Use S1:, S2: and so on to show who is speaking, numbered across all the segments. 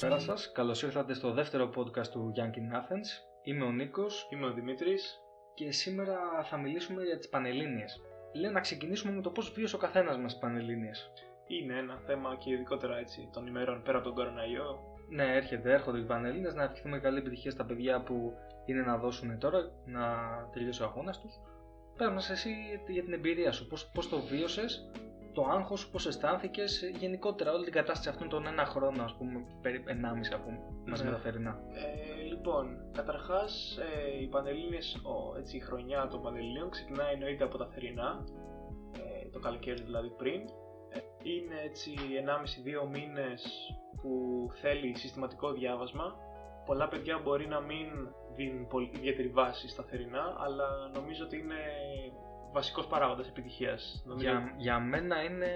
S1: Καλησπέρα σας. Καλώς ήρθατε στο δεύτερο podcast του Young in Athens. Είμαι ο Νίκος
S2: Είμαι ο Δημήτρης.
S1: και σήμερα θα μιλήσουμε για τις Πανελλήνιες. Λέω να ξεκινήσουμε με το πώς βίωσε ο καθένας μας τις Πανελλήνιες.
S2: Είναι ένα θέμα και ειδικότερα έτσι των ημερών πέρα από τον κοροναϊό.
S1: Ναι, έρχεται, έρχονται οι Πανελλήνιες. Να ευχηθούμε καλή επιτυχία στα παιδιά που είναι να δώσουν τώρα, να τελειώσει ο αγώνας τους. Πέρα μας εσύ για την εμπειρία σου, πώς το βίωσες, το άγχος, πώς αισθάνθηκες, γενικότερα όλη την κατάσταση αυτών των ένα χρόνο, ας πούμε, περίπου 1,5 ας πούμε, μαζί
S2: Ναι.
S1: με τα θερινά.
S2: Ε, λοιπόν, καταρχάς ε, οι Πανελλήνιες, ο, έτσι, η χρονιά των Πανελλήνιων ξεκινάει εννοείται από τα θερινά, ε, το καλοκαίρι δηλαδή πριν. Ε, είναι έτσι 1,5-2 μήνες που θέλει συστηματικό διάβασμα. Πολλά παιδιά μπορεί να μην δίνουν πολύ ιδιαίτερη βάση στα θερινά, αλλά νομίζω ότι είναι βασικός παράγοντας επιτυχίας. Νομίζω
S1: Για, για μένα είναι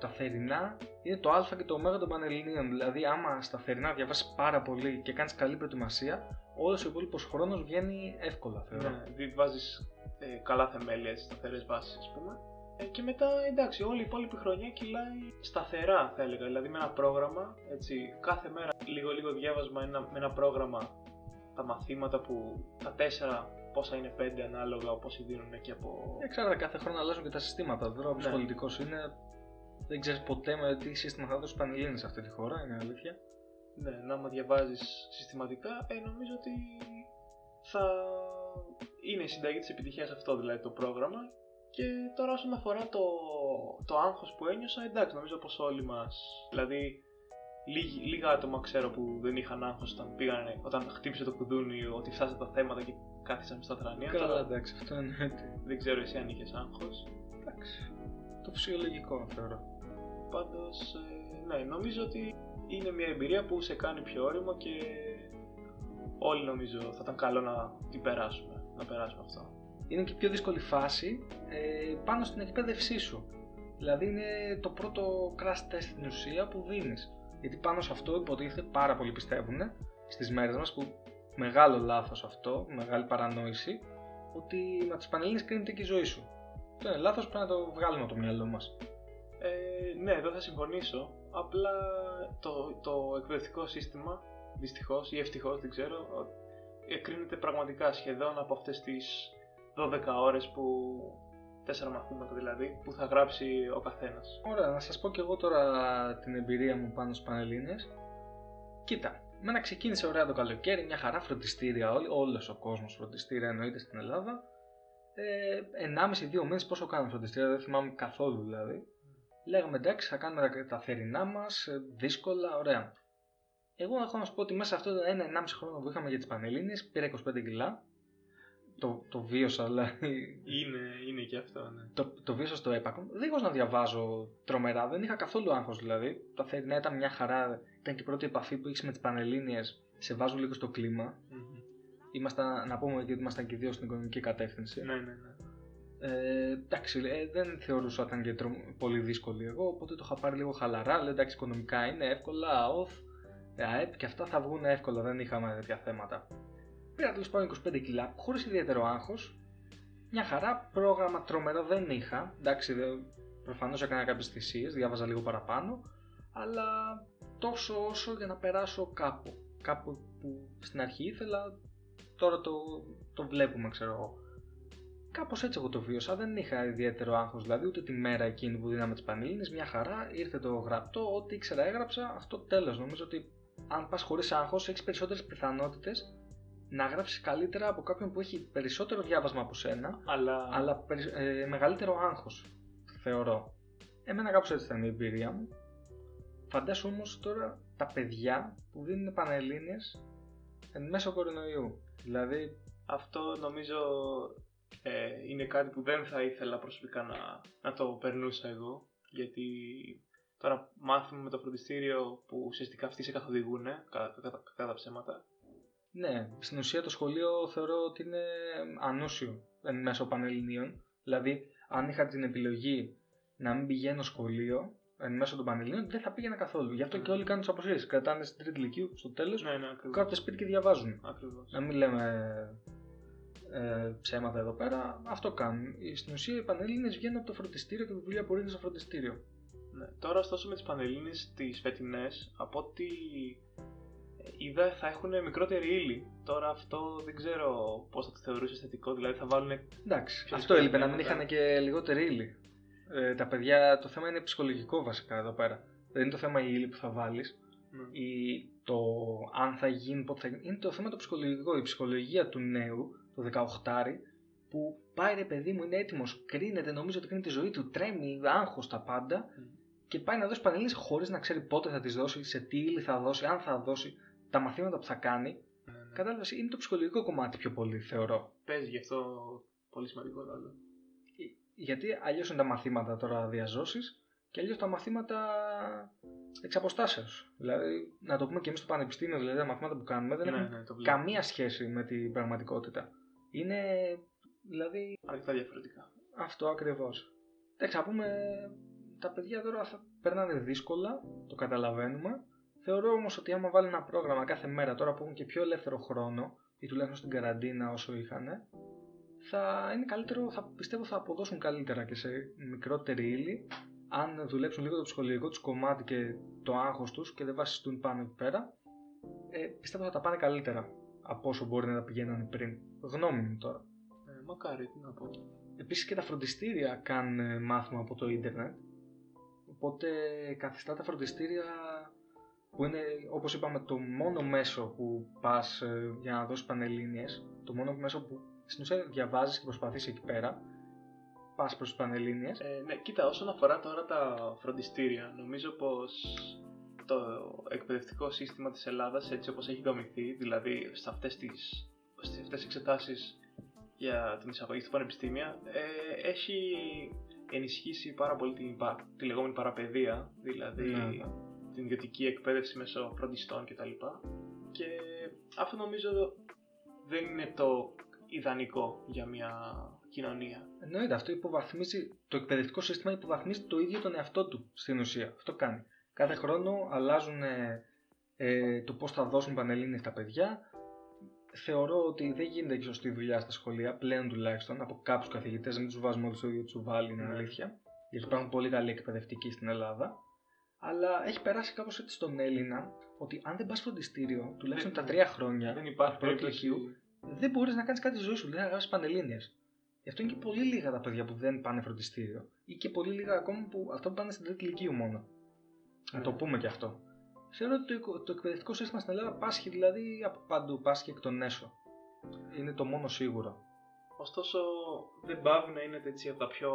S1: τα θερινά είναι το α και το ω των Πανελληνίων. Δηλαδή, άμα στα θερινά διαβάσεις πάρα πολύ και κάνεις καλή προετοιμασία, όλος ο υπόλοιπος χρόνος βγαίνει εύκολα, θεωρώ.
S2: Ναι, δι- βάζεις ε, καλά θεμέλια, έτσι, σταθερές βάσεις ας πούμε. Ε, και μετά εντάξει, όλη η υπόλοιπη χρονιά κυλάει σταθερά θα έλεγα, δηλαδή με ένα πρόγραμμα, έτσι, κάθε μέρα λίγο-λίγο διάβασμα ένα, με ένα πρόγραμμα τα μαθήματα που τα τέσσερα πόσα είναι πέντε ανάλογα όπως δίνουν και από...
S1: Δεν ξέρω, κάθε χρόνο αλλάζουν και τα συστήματα. Τώρα, όποιο
S2: Ναι.
S1: πολιτικό είναι, δεν ξέρεις ποτέ με τι σύστημα θα δώσεις Πανελλήνιες σε αυτή τη χώρα, είναι αλήθεια.
S2: Ναι, να άμα διαβάζεις συστηματικά, ε, νομίζω ότι θα είναι η συνταγή της επιτυχίας αυτό δηλαδή το πρόγραμμα και τώρα όσον αφορά το, το άγχος που ένιωσα, εντάξει νομίζω πως όλοι μας, δηλαδή λίγοι, λίγα άτομα ξέρω που δεν είχαν άγχος όταν πήγανε, όταν χτύπησε το κουδούνι ότι φτάσανε τα θέματα και κάθισαν στα τρανία.
S1: Καλά,
S2: Τώρα
S1: εντάξει, αυτό εννοείται.
S2: δεν ξέρω εσύ αν είχες άγχος.
S1: Εντάξει. Το φυσιολογικό θεωρώ.
S2: Πάντως, ε, ναι, νομίζω ότι είναι μια εμπειρία που σε κάνει πιο όριμο και όλοι νομίζω θα ήταν καλό να την περάσουμε, να περάσουμε αυτό.
S1: είναι και η πιο δύσκολη φάση ε, πάνω στην εκπαίδευσή σου. Δηλαδή είναι το πρώτο crash test στην ουσία που δίνεις. Γιατί πάνω σε αυτό υποτίθεται πάρα πολλοί πιστεύουν στις μέρες μας που μεγάλο λάθος αυτό, μεγάλη παρανόηση, ότι με τις Πανελλήνιες κρίνεται και η ζωή σου. Αυτό είναι λάθος, πρέπει να το βγάλουμε από το μυαλό μας.
S2: Ε, ναι, εδώ θα συμφωνήσω. Απλά το, το εκπαιδευτικό σύστημα, δυστυχώς ή ευτυχώς, δεν ξέρω, εκρίνεται πραγματικά σχεδόν από αυτές τις 12 ώρες που, τέσσερα μαθήματα δηλαδή, που θα γράψει ο καθένας.
S1: Ωραία, να σας πω και εγώ τώρα την εμπειρία μου πάνω στις Πανελλήνιες. Κοίτα, μένα ξεκίνησε ωραία το καλοκαίρι, μια χαρά φροντιστήρια, όλη, όλος ο κόσμος φροντιστήρια εννοείται στην Ελλάδα. Ε, 1,5-2 μήνες πόσο κάναμε φροντιστήρια, δεν θυμάμαι καθόλου δηλαδή. Λέγαμε εντάξει, θα κάνουμε τα, τα θερινά μας, ε, δύσκολα, ωραία. Εγώ έχω να σου πω ότι μέσα σε αυτό το 1-1,5 χρόνο που είχαμε για τις Πανελλήνιες πήρα 25 κιλά. Το, το βίωσα δηλαδή
S2: Είναι, είναι και αυτό, ναι.
S1: το, το βίωσα στο έπακρο. Δίχως να διαβάζω τρομερά, δεν είχα καθόλου άγχος δηλαδή. Τα θερινά ήταν μια χαρά. Ήταν και η πρώτη επαφή που είχες με τις Πανελλήνιες. Σε βάζουν λίγο στο κλίμα. Ήμασταν, να πούμε ότι ήμασταν και οι δύο στην οικονομική κατεύθυνση.
S2: Ναι, ναι, ναι.
S1: Ε, εντάξει, ε, δεν θεωρούσα ότι ήταν και τρο- πολύ δύσκολη εγώ, οπότε το είχα πάρει λίγο χαλαρά. Λέω εντάξει, οικονομικά είναι εύκολα, off, ΑΕΠ και αυτά θα βγουν εύκολα, δεν είχαμε τέτοια θέματα. Πήρα τέλο πάντων 25 κιλά, χωρίς ιδιαίτερο άγχος. Μια χαρά, πρόγραμμα τρομερό δεν είχα. Εντάξει, προφανώς έκανα κάποιες θυσίες, διάβαζα λίγο παραπάνω, αλλά τόσο όσο για να περάσω κάπου. Κάπου που στην αρχή ήθελα, τώρα το, το βλέπουμε, ξέρω εγώ. Κάπως έτσι εγώ το βίωσα. Δεν είχα ιδιαίτερο άγχος, δηλαδή ούτε τη μέρα εκείνη που δίναμε τις Πανελλήνιες, Μια χαρά, ήρθε το γραπτό, ό,τι ήξερα έγραψα. Αυτό τέλος. Νομίζω ότι αν πας χωρίς άγχος, έχεις περισσότερες πιθανότητες να γράψεις καλύτερα από κάποιον που έχει περισσότερο διάβασμα από σένα,
S2: Αλλά,
S1: αλλά περι- ε, μεγαλύτερο άγχος. Θεωρώ. Εμένα κάπως έτσι ήταν η εμπειρία μου. Φαντάσου όμως τώρα τα παιδιά που δίνουν Πανελλήνιες εν μέσω κορονοϊού. Δηλαδή,
S2: αυτό νομίζω ε, είναι κάτι που δεν θα ήθελα προσωπικά να, να το περνούσα εγώ. Γιατί τώρα μάθουμε με το φροντιστήριο που ουσιαστικά αυτοί σε καθοδηγούν, κατά, κατά, κατά ψέματα.
S1: Ναι, στην ουσία το σχολείο θεωρώ ότι είναι ανούσιο εν μέσω πανελληνίων. Δηλαδή, αν είχα την επιλογή να μην πηγαίνω σχολείο εν μέσω των πανελληνίων, δεν θα πήγαινα καθόλου. Γι' αυτό και όλοι κάνουν τις αποσύρσει. Κρατάνε στην τρίτη ηλικίου στο τέλος,
S2: Ναι, ναι, ακριβώς.
S1: κάθονται σπίτι και διαβάζουν.
S2: Ακριβώς.
S1: Να μην λέμε ε, ψέματα εδώ πέρα, αυτό κάνουν. Στην ουσία οι πανελλήνιες βγαίνουν από το φροντιστήριο και βιβλία που ρίχνουν στο φροντιστήριο.
S2: Ναι. Τώρα, ωστόσο, με τις πανελλήνιες τις φετινές, από ό,τι ε, είδα θα έχουν μικρότερη ύλη. Τώρα αυτό δεν ξέρω πώς θα το θεωρούσε θετικό, δηλαδή θα βάλουν.
S1: Εντάξει,
S2: Πιο
S1: αυτό έλειπε να μην
S2: συγκεκριμένα,
S1: είχαν και λιγότερη ύλη. Ε, τα παιδιά, το θέμα είναι ψυχολογικό βασικά εδώ πέρα. Δεν είναι το θέμα η ύλη που θα βάλεις
S2: Ναι.
S1: ή το αν θα γίνει, πότε θα γίνει. Είναι το θέμα το ψυχολογικό. Η ψυχολογία του νέου, το 18 που πάει ρε παιδί μου, είναι έτοιμος, κρίνεται, νομίζω ότι κρίνει τη ζωή του, τρέμει, άγχος τα πάντα
S2: Μμ.
S1: και πάει να δώσει πανελλήνιες χωρίς να ξέρει πότε θα τι δώσει, σε τι ύλη θα δώσει, αν θα δώσει, τα μαθήματα που θα κάνει.
S2: Ναι, ναι.
S1: Κατάλαβες, είναι το ψυχολογικό κομμάτι πιο πολύ, θεωρώ.
S2: Παίζει γι' αυτό πολύ σημαντικό ρόλο.
S1: Γιατί αλλιώς είναι τα μαθήματα τώρα διαζώσεις και αλλιώς τα μαθήματα εξ αποστάσεως. Δηλαδή, να το πούμε και εμείς στο πανεπιστήμιο, δηλαδή τα μαθήματα που κάνουμε δεν
S2: ναι,
S1: έχουν
S2: ναι, το βλέπω.
S1: καμία σχέση με την πραγματικότητα. Είναι, δηλαδή,
S2: Αρκετά διαφορετικά.
S1: αυτό ακριβώς. Εντάξει, να πούμε, τα παιδιά τώρα θα περνάνε δύσκολα, το καταλαβαίνουμε. Θεωρώ όμως ότι άμα βάλει ένα πρόγραμμα κάθε μέρα τώρα που έχουν και πιο ελεύθερο χρόνο, ή τουλάχιστον στην καραντίνα όσο είχαν, θα είναι καλύτερο, θα πιστεύω θα αποδώσουν καλύτερα και σε μικρότερη ύλη, αν δουλέψουν λίγο το ψυχολογικό τους κομμάτι και το άγχος τους και δεν βασιστούν πάνω εκεί πέρα, ε, πιστεύω θα τα πάνε καλύτερα από όσο μπορεί να τα πηγαίνανε πριν. Γνώμη μου τώρα.
S2: Ε, μακάρι, τι να πω.
S1: Επίσης και τα φροντιστήρια κάνουν ε, μάθημα από το ίντερνετ. Οπότε καθιστά τα φροντιστήρια που είναι όπως είπαμε το μόνο μέσο που πας ε, για να δώσεις πανελλήνιες, το μόνο μέσο που στην ουσία διαβάζεις και προσπαθείς εκεί πέρα, πας προς τις πανελλήνιες.
S2: Ε, ναι, κοίτα, όσον αφορά τώρα τα φροντιστήρια, νομίζω πως το εκπαιδευτικό σύστημα της Ελλάδας, έτσι όπως έχει δομηθεί, δηλαδή σε αυτές τις, σε αυτές τις εξετάσεις για την εισαγωγή στα πανεπιστήμια, ε, έχει ενισχύσει πάρα πολύ την, πα- τη λεγόμενη παραπαιδεία, δηλαδή
S1: Ναι.
S2: Την ιδιωτική εκπαίδευση μέσω φροντιστών κτλ. Και αυτό νομίζω δεν είναι το ιδανικό για μια κοινωνία.
S1: Εννοείται, αυτό υποβαθμίζει, το εκπαιδευτικό σύστημα υποβαθμίζει το ίδιο τον εαυτό του στην ουσία. Αυτό κάνει. Κάθε χρόνο αλλάζουν ε, ε, το πώς θα δώσουν πανελλήνιες στα παιδιά. Θεωρώ ότι δεν γίνεται και σωστή δουλειά στα σχολεία, πλέον τουλάχιστον, από κάποιους καθηγητές. Δεν τους βάζουμε όλους στο ίδιο τσουβάλι, είναι
S2: Ναι.
S1: αλήθεια. Γιατί υπάρχουν πολύ καλοί εκπαιδευτικοί στην Ελλάδα. Αλλά έχει περάσει κάπως έτσι στον Έλληνα ότι αν δεν πας φροντιστήριο, τουλάχιστον
S2: Δεν-
S1: τα τρία χρόνια,
S2: Δεν υπάρχει
S1: πρώτη
S2: περίπτωση.
S1: λυκείου, δεν μπορείς να κάνεις κάτι στη ζωή σου, δηλαδή να γράψεις πανελλήνιες. Γι' αυτό είναι και πολύ λίγα τα παιδιά που δεν πάνε φροντιστήριο. Ή και πολύ λίγα ακόμα που αυτό που πάνε στην τρίτη ηλικίου μόνο. Να
S2: Ναι.
S1: το πούμε και αυτό. Θεωρώ ότι το, οικο- το εκπαιδευτικό σύστημα στην Ελλάδα πάσχει δηλαδή από παντού, πάσχει εκ των έσω. Είναι το μόνο σίγουρο.
S2: Ωστόσο, δεν πάβει να είναι έτσι από τα πιο,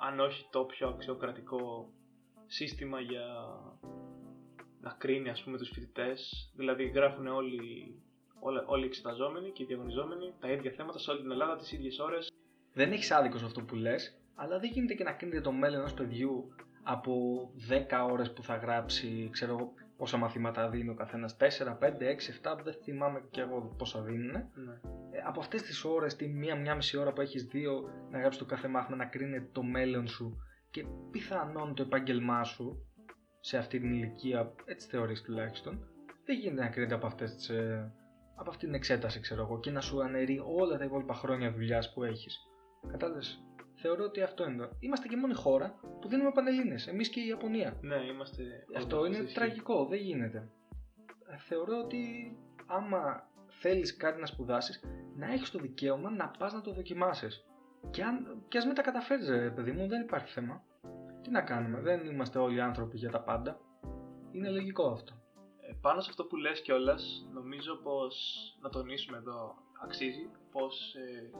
S2: αν όχι το πιο αξιοκρατικό σύστημα για να κρίνει ας πούμε τους φοιτητές. Δηλαδή γράφουν όλοι, όλα- όλοι οι εξεταζόμενοι και οι διαγωνιζόμενοι τα ίδια θέματα σε όλη την Ελλάδα τις ίδιες ώρες.
S1: Δεν έχεις άδικο σε αυτό που λες, αλλά δεν γίνεται και να κρίνετε το μέλλον ενός παιδιού από 10 ώρες που θα γράψει, ξέρω εγώ πόσα μαθήματα δίνει ο καθένας. 4, 5, 6, 7, δεν θυμάμαι και εγώ πόσα δίνουν.
S2: Ναι.
S1: Ε, από αυτές τις ώρες, τη μία, μία μισή ώρα που έχεις δύο να γράψεις το κάθε μάθημα, να κρίνεται το μέλλον σου και πιθανόν το επάγγελμά σου σε αυτή την ηλικία, έτσι θεωρείς τουλάχιστον, δεν γίνεται να κρίνεται από, αυτές τις, ε, από αυτή την εξέταση, ξέρω εγώ, και να σου αναιρεί όλα τα υπόλοιπα χρόνια δουλειάς που έχεις. Κατάλαβες; Θεωρώ ότι αυτό είναι. το- Είμαστε και μόνη χώρα που δίνουμε πανελλήνες, εμείς και η Ιαπωνία.
S2: Ναι, είμαστε...
S1: Αυτό είναι
S2: ισχύει.
S1: τραγικό, δεν γίνεται. Ε, Θεωρώ ότι άμα θέλεις κάτι να σπουδάσεις, να έχεις το δικαίωμα να πας να το δοκιμάσεις. Και, αν, και ας μην τα καταφέρεις ρε παιδί μου, δεν υπάρχει θέμα. Τι να κάνουμε, δεν είμαστε όλοι άνθρωποι για τα πάντα. Είναι λογικό αυτό.
S2: Ε, πάνω σε αυτό που λες κιόλας, νομίζω πως, να τονίσουμε εδώ, αξίζει, πως ε,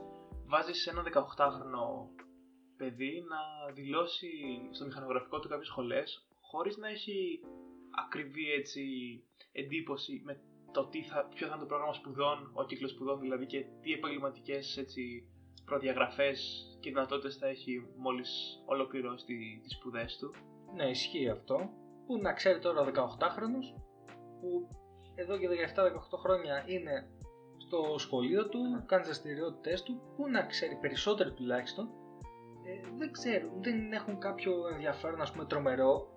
S2: βάζεις ένα 18χρονο παιδί να δηλώσει στο μηχανογραφικό του κάποιες σχολές, χωρίς να έχει ακριβή έτσι εντύπωση με το τι θα, ποιο θα είναι το πρόγραμμα σπουδών, ο κύκλος σπουδών δηλαδή και τι επαγγελματικές έτσι προδιαγραφές και δυνατότητες θα έχει μόλις ολοκληρώσει τη- τις σπουδές του.
S1: Ναι, ισχύει αυτό. Που να ξέρει τώρα ο 18χρονος, που εδώ και 17-18 χρόνια είναι στο σχολείο του,
S2: Ναι.
S1: κάνει τις δραστηριότητες του, που να ξέρει περισσότερο τουλάχιστον. Ε, δεν ξέρουν, δεν έχουν κάποιο ενδιαφέρον, ας πούμε, τρομερό.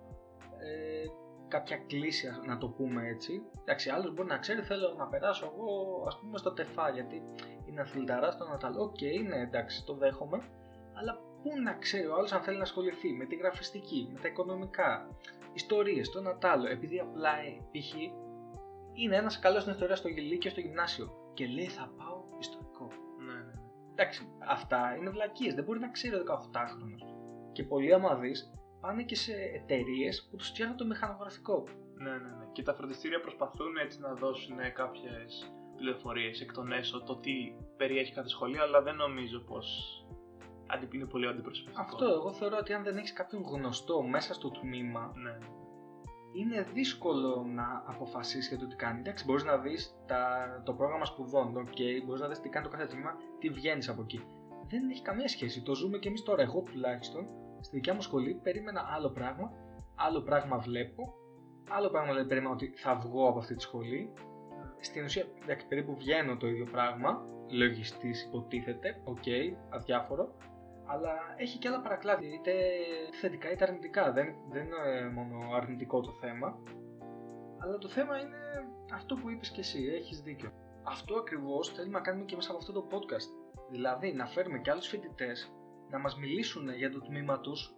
S1: Ε, κάποια κλίση, ας- να το πούμε έτσι. Εντάξει, άλλος μπορεί να ξέρει, θέλω να περάσω εγώ, ας πούμε, στο ΤΕΦΑΑ, γιατί είναι αθληταράς στο Ναταλό. Οκ, ναι, εντάξει, το δέχομαι. Αλλά Πού να ξέρει ο άλλος αν θέλει να ασχοληθεί με τη γραφιστική, με τα οικονομικά, ιστορίες, το ένα τ' άλλο. Επειδή απλά ε, π.χ. είναι ένας καλός στην ιστορία στο και στο γυμνάσιο και λέει θα πάω ιστορικό.
S2: Ναι, ναι. ναι.
S1: Εντάξει, αυτά είναι βλακίες. Δεν μπορεί να ξέρει ο 18χρονο. Και πολλοί, άμα δεις, πάνε και σε εταιρείες που τους φτιάχνουν το μηχανογραφικό.
S2: Ναι, ναι, ναι. Και τα φροντιστήρια προσπαθούν έτσι να δώσουν κάποιες πληροφορίες εκ των έσω το τι περιέχει κάθε σχολείο, αλλά δεν νομίζω πως είναι πολύ αντιπροσωπευτικό.
S1: Αυτό εγώ θεωρώ ότι αν δεν έχεις κάποιον γνωστό μέσα στο τμήμα.
S2: Ναι.
S1: Είναι δύσκολο να αποφασίσεις για το τι κάνει. Εντάξει, μπορείς να δεις το πρόγραμμα σπουδών, το OK, μπορείς να δεις τι κάνει το κάθε τμήμα, τι βγαίνεις από εκεί. Δεν έχει καμία σχέση. Το ζούμε και εμείς τώρα. Εγώ τουλάχιστον στη δικιά μου σχολή περίμενα άλλο πράγμα, άλλο πράγμα βλέπω, άλλο πράγμα δηλαδή περίμενα ότι θα βγω από αυτή τη σχολή. Στην ουσία, εντάξει, περίπου βγαίνω το ίδιο πράγμα, λογιστής υποτίθεται, OK, okay, αδιάφορο, αλλά έχει και άλλα παρακλάδια, είτε θετικά είτε αρνητικά. Δεν, δεν είναι μόνο αρνητικό το θέμα. Αλλά το θέμα είναι αυτό που είπες και εσύ, έχεις δίκιο. Αυτό ακριβώς θέλουμε να κάνουμε και μέσα από αυτό το podcast. Δηλαδή να φέρουμε και άλλους φοιτητές να μας μιλήσουν για το τμήμα τους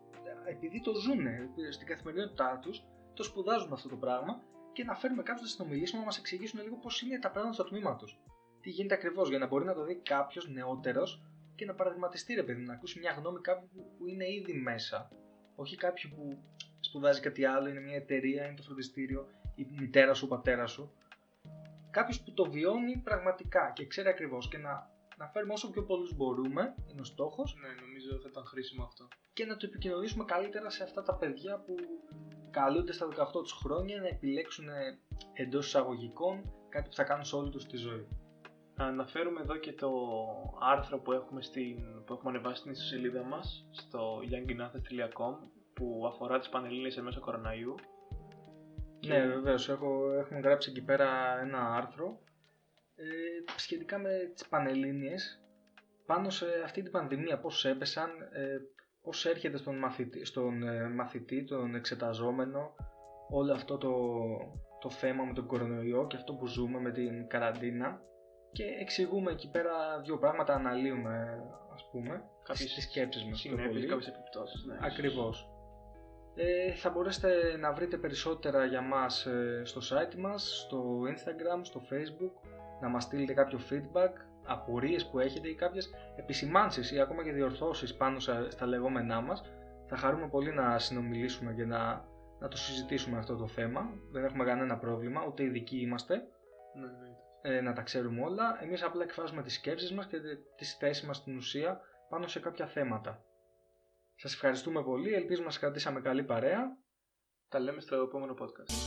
S1: επειδή το ζουν στην καθημερινότητά τους, το σπουδάζουν αυτό το πράγμα και να φέρουμε κάποιους να συνομιλήσουμε να μας εξηγήσουν λίγο πώς είναι τα πράγματα στο τμήμα τους. Τι γίνεται ακριβώς για να μπορεί να το δει κάποιος νεότερος και να παραδειγματιστεί ρε παιδί, να ακούσει μια γνώμη κάποιου που είναι ήδη μέσα. Όχι κάποιου που σπουδάζει κάτι άλλο, είναι μια εταιρεία, είναι το φροντιστήριο, η μητέρα σου, ο πατέρας σου. Κάποιος που το βιώνει πραγματικά και ξέρει ακριβώς και να, να φέρουμε όσο πιο πολλούς μπορούμε, είναι ο στόχος.
S2: Ναι, νομίζω θα ήταν χρήσιμο αυτό.
S1: Και να το επικοινωνήσουμε καλύτερα σε αυτά τα παιδιά που καλούνται στα 18 τους χρόνια να επιλέξουν εντός εισαγωγικών κάτι που θα κάνουν σε όλη τους τη ζωή.
S2: Να αναφέρουμε εδώ και το άρθρο που έχουμε, στην, που έχουμε ανεβάσει στην ιστοσελίδα μας στο younginathles.com που αφορά τις πανελλήνιες σε μέσω κοροναϊού.
S1: Ναι, και... βεβαίως. Έχω, έχουμε γράψει εκεί πέρα ένα άρθρο ε, σχετικά με τις πανελλήνιες πάνω σε αυτή την πανδημία, πώς έπεσαν, ε, πώς έρχεται στον μαθητή, στον ε, μαθητή, τον εξεταζόμενο, όλο αυτό το, το θέμα με τον κορονοϊό και αυτό που ζούμε με την καραντίνα και εξηγούμε εκεί πέρα δύο πράγματα, αναλύουμε ας πούμε
S2: κάποιες
S1: τις σκέψεις μας
S2: συνέπειες, κάποιες επιπτώσεις. Ναι,
S1: Ακριβώς. Ε, θα μπορέσετε να βρείτε περισσότερα για μας ε, στο site μας, στο Instagram, στο Facebook, να μας στείλετε κάποιο feedback, απορίες που έχετε ή κάποιες επισημάνσεις ή ακόμα και διορθώσεις πάνω στα λεγόμενά μας. Θα χαρούμε πολύ να συνομιλήσουμε και να, να το συζητήσουμε αυτό το θέμα. Δεν έχουμε κανένα πρόβλημα, ούτε ειδικοί είμαστε.
S2: Ναι, ναι
S1: ε, να τα ξέρουμε όλα. Εμείς απλά εκφράζουμε τις σκέψεις μας και τις θέσεις μας στην ουσία πάνω σε κάποια θέματα. Σας ευχαριστούμε πολύ, ελπίζουμε να σας κρατήσαμε καλή παρέα.
S2: Τα λέμε στο επόμενο podcast.